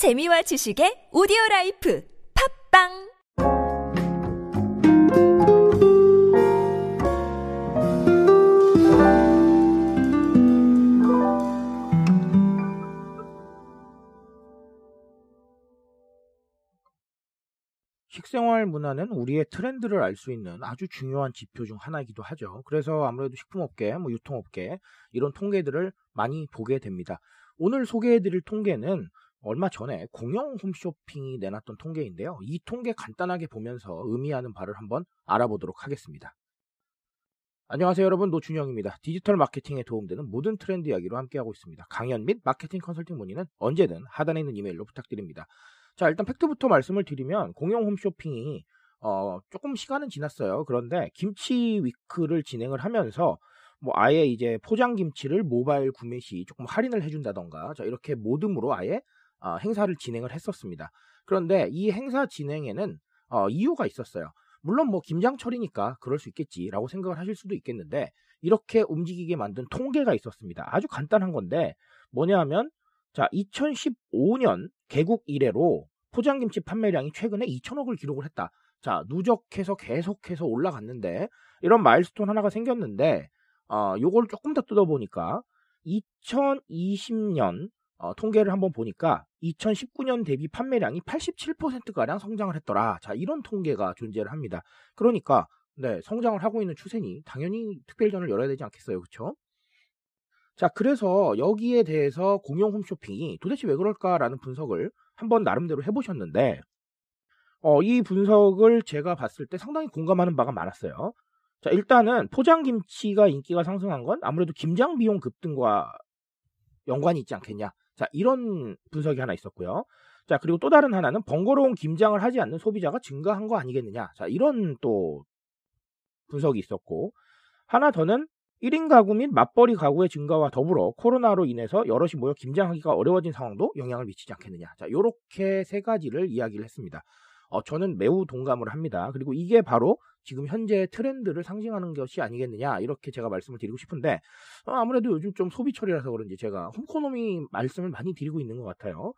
재미와 지식의 audio life 팟빵 식생활 문화는 우리의 트렌드를 알 수 있는 아주 중요한 지표 중 하나이기도 하죠. 그래서 아무래도 식품업계, 뭐 유통업계 이런 통계들을 많이 보게 됩니다. 오늘 소개해드릴 통계는 얼마 전에 공영 홈쇼핑이 내놨던 통계인데요. 이 통계 간단하게 보면서 의미하는 바를 한번 알아보도록 하겠습니다. 안녕하세요 여러분 노준영입니다. 디지털 마케팅에 도움되는 모든 트렌드 이야기로 함께하고 있습니다. 강연 및 마케팅 컨설팅 문의는 언제든 하단에 있는 이메일로 부탁드립니다. 자, 일단 팩트부터 말씀을 드리면 공영 홈쇼핑이 어, 조금 시간은 지났어요. 그런데 김치 week를 진행을 하면서 뭐 아예 이제 포장 김치를 모바일 구매 시 조금 할인을 해준다던가 자, 이렇게 모듬으로 아예 어, 행사를 진행을 했었습니다. 그런데 이 행사 진행에는 어, 이유가 있었어요. 물론 뭐 김장철이니까 그럴 수 있겠지라고 생각을 하실 수도 있겠는데 이렇게 움직이게 만든 통계가 있었습니다. 아주 간단한 건데 뭐냐 하면 자 2015년 개국 이래로 포장김치 판매량이 최근에 2천억을 기록을 했다. 자 누적해서 계속해서 올라갔는데 이런 마일스톤 하나가 생겼는데 어, 요걸 조금 더 뜯어보니까 2020년 어, 통계를 한번 보니까 2019년 대비 판매량이 87%가량 성장을 했더라. 자, 이런 통계가 존재를 합니다. 그러니까, 네, 성장을 하고 있는 추세니 당연히 특별전을 열어야 되지 않겠어요. 그쵸? 자, 그래서 여기에 대해서 공영 홈쇼핑이 도대체 왜 그럴까라는 분석을 한번 나름대로 해 보셨는데, 어, 이 분석을 제가 봤을 때 상당히 공감하는 바가 많았어요. 자, 일단은 포장김치가 인기가 상승한 건 아무래도 김장 비용 급등과 연관이 있지 않겠냐. 자, 이런 분석이 하나 있었고요. 자, 그리고 또 다른 하나는 번거로운 김장을 하지 않는 소비자가 증가한 거 아니겠느냐. 자, 이런 또 분석이 있었고, 하나 더는 1인 가구 및 맞벌이 가구의 증가와 더불어 코로나로 인해서 여럿이 모여 김장하기가 어려워진 상황도 영향을 미치지 않겠느냐. 자, 요렇게 세 가지를 이야기를 했습니다. 어, 저는 매우 동감을 합니다. 그리고 이게 바로 지금 현재 트렌드를 상징하는 것이 아니겠느냐 이렇게 제가 말씀을 드리고 싶은데 어, 아무래도 요즘 좀 소비철이라서 그런지 제가 홈코노미 말씀을 많이 드리고 있는 것 같아요.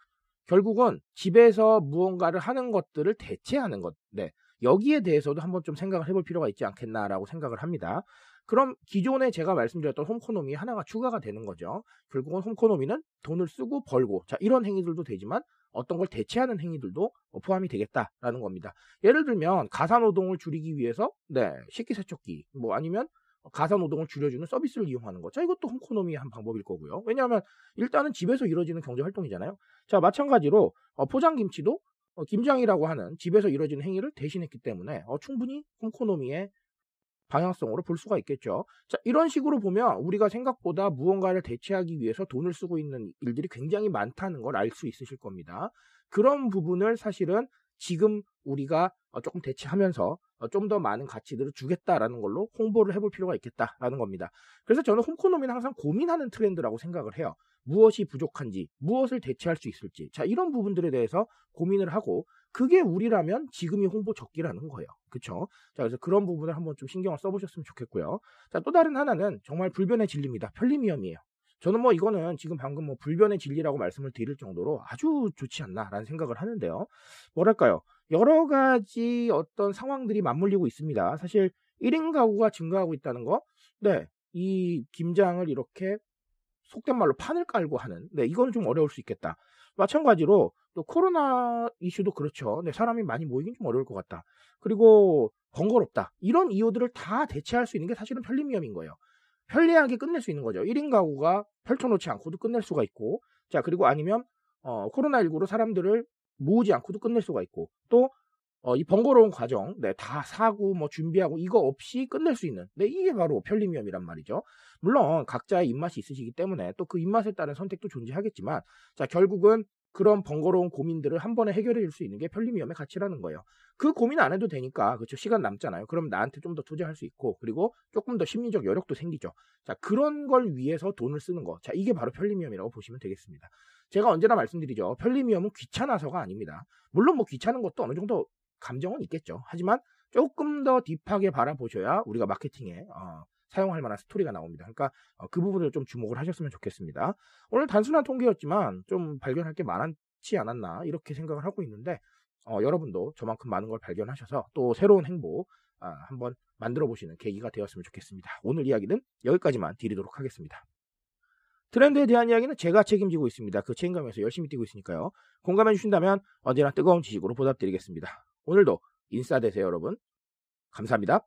결국은 집에서 무언가를 하는 것들을 대체하는 것, 네. 여기에 대해서도 한번 좀 생각을 해볼 필요가 있지 않겠나라고 생각을 합니다. 그럼 기존에 제가 말씀드렸던 홈코노미 하나가 추가가 되는 거죠. 결국은 홈코노미는 돈을 쓰고 벌고, 자, 이런 행위들도 되지만 어떤 걸 대체하는 행위들도 포함이 되겠다라는 겁니다. 예를 들면 가사 노동을 줄이기 위해서 네 식기세척기 뭐 아니면 가사 노동을 줄여주는 서비스를 이용하는 것. 자, 이것도 홈코노미의 한 방법일 거고요. 왜냐하면 일단은 집에서 이루어지는 경제 활동이잖아요. 자, 마찬가지로 어, 포장김치도 어, 김장이라고 하는 집에서 이루어지는 행위를 대신했기 때문에 어, 충분히 홈코노미의 방향성으로 볼 수가 있겠죠. 자, 이런 식으로 보면 우리가 생각보다 무언가를 대체하기 위해서 돈을 쓰고 있는 일들이 굉장히 많다는 걸 알 수 있으실 겁니다. 그런 부분을 사실은 지금 우리가 어, 조금 대체하면서 어, 좀더 많은 가치들을 주겠다라는 걸로 홍보를 해볼 필요가 있겠다라는 겁니다. 그래서 저는 홈코노미는 항상 고민하는 트렌드라고 생각을 해요. 무엇이 부족한지, 무엇을 대체할 수 있을지. 자, 이런 부분들에 대해서 고민을 하고 그게 우리라면 지금이 홍보 적기라는 거예요. 그쵸? 자, 그래서 그런 부분을 한번 좀 신경을 써보셨으면 좋겠고요. 자, 또 다른 하나는 정말 불변의 진리입니다. 편리미엄이에요. 저는 뭐 이거는 지금 방금 뭐 불변의 진리라고 말씀을 드릴 정도로 아주 좋지 않나라는 생각을 하는데요. 뭐랄까요? 여러 가지 어떤 상황들이 맞물리고 있습니다. 사실 1인 가구가 증가하고 있다는 거, 네, 이 김장을 이렇게 속된 말로 판을 깔고 하는, 네, 이거는 좀 어려울 수 있겠다. 마찬가지로 또 코로나 이슈도 그렇죠. 네, 사람이 많이 모이긴 좀 어려울 것 같다. 그리고 번거롭다. 이런 이유들을 다 대체할 수 있는 게 사실은 편리미엄인 거예요. 편리하게 끝낼 수 있는 거죠. 1인 가구가 펼쳐놓지 않고도 끝낼 수가 있고, 자, 그리고 아니면, 어, 코로나19로 사람들을 모으지 않고도 끝낼 수가 있고, 또, 어, 이 번거로운 과정, 네, 다 사고, 뭐, 준비하고, 이거 없이 끝낼 수 있는, 네, 이게 바로 편리미엄이란 말이죠. 물론, 각자의 입맛이 있으시기 때문에 또 그 입맛에 따른 선택도 존재하겠지만, 자, 결국은 그런 번거로운 고민들을 한 번에 해결해 줄 수 있는 게 편리미엄의 가치라는 거예요. 그 고민 안 해도 되니까, 그렇죠. 시간 남잖아요. 그럼 나한테 좀 더 투자할 수 있고, 그리고 조금 더 심리적 여력도 생기죠. 자, 그런 걸 위해서 돈을 쓰는 거. 자, 이게 바로 편리미엄이라고 보시면 되겠습니다. 제가 언제나 말씀드리죠. 편리미엄은 귀찮아서가 아닙니다. 물론 뭐 귀찮은 것도 어느 정도 감정은 있겠죠. 하지만 조금 더 딥하게 바라보셔야 우리가 마케팅에 어, 사용할 만한 스토리가 나옵니다. 그러니까 어, 그 부분을 좀 주목을 하셨으면 좋겠습니다. 오늘 단순한 통계였지만 좀 발견할 게 쉽지 않았나 이렇게 생각을 하고 있는데 어, 여러분도 저만큼 많은 걸 발견하셔서 또 새로운 행복 아, 한번 만들어 보시는 계기가 되었으면 좋겠습니다. 오늘 이야기는 여기까지만 드리도록 하겠습니다. 트렌드에 대한 이야기는 제가 책임지고 있습니다. 그 책임감에서 열심히 뛰고 있으니까요. 공감해 주신다면 언제나 뜨거운 지식으로 보답드리겠습니다. 오늘도 인싸 되세요, 여러분. 감사합니다.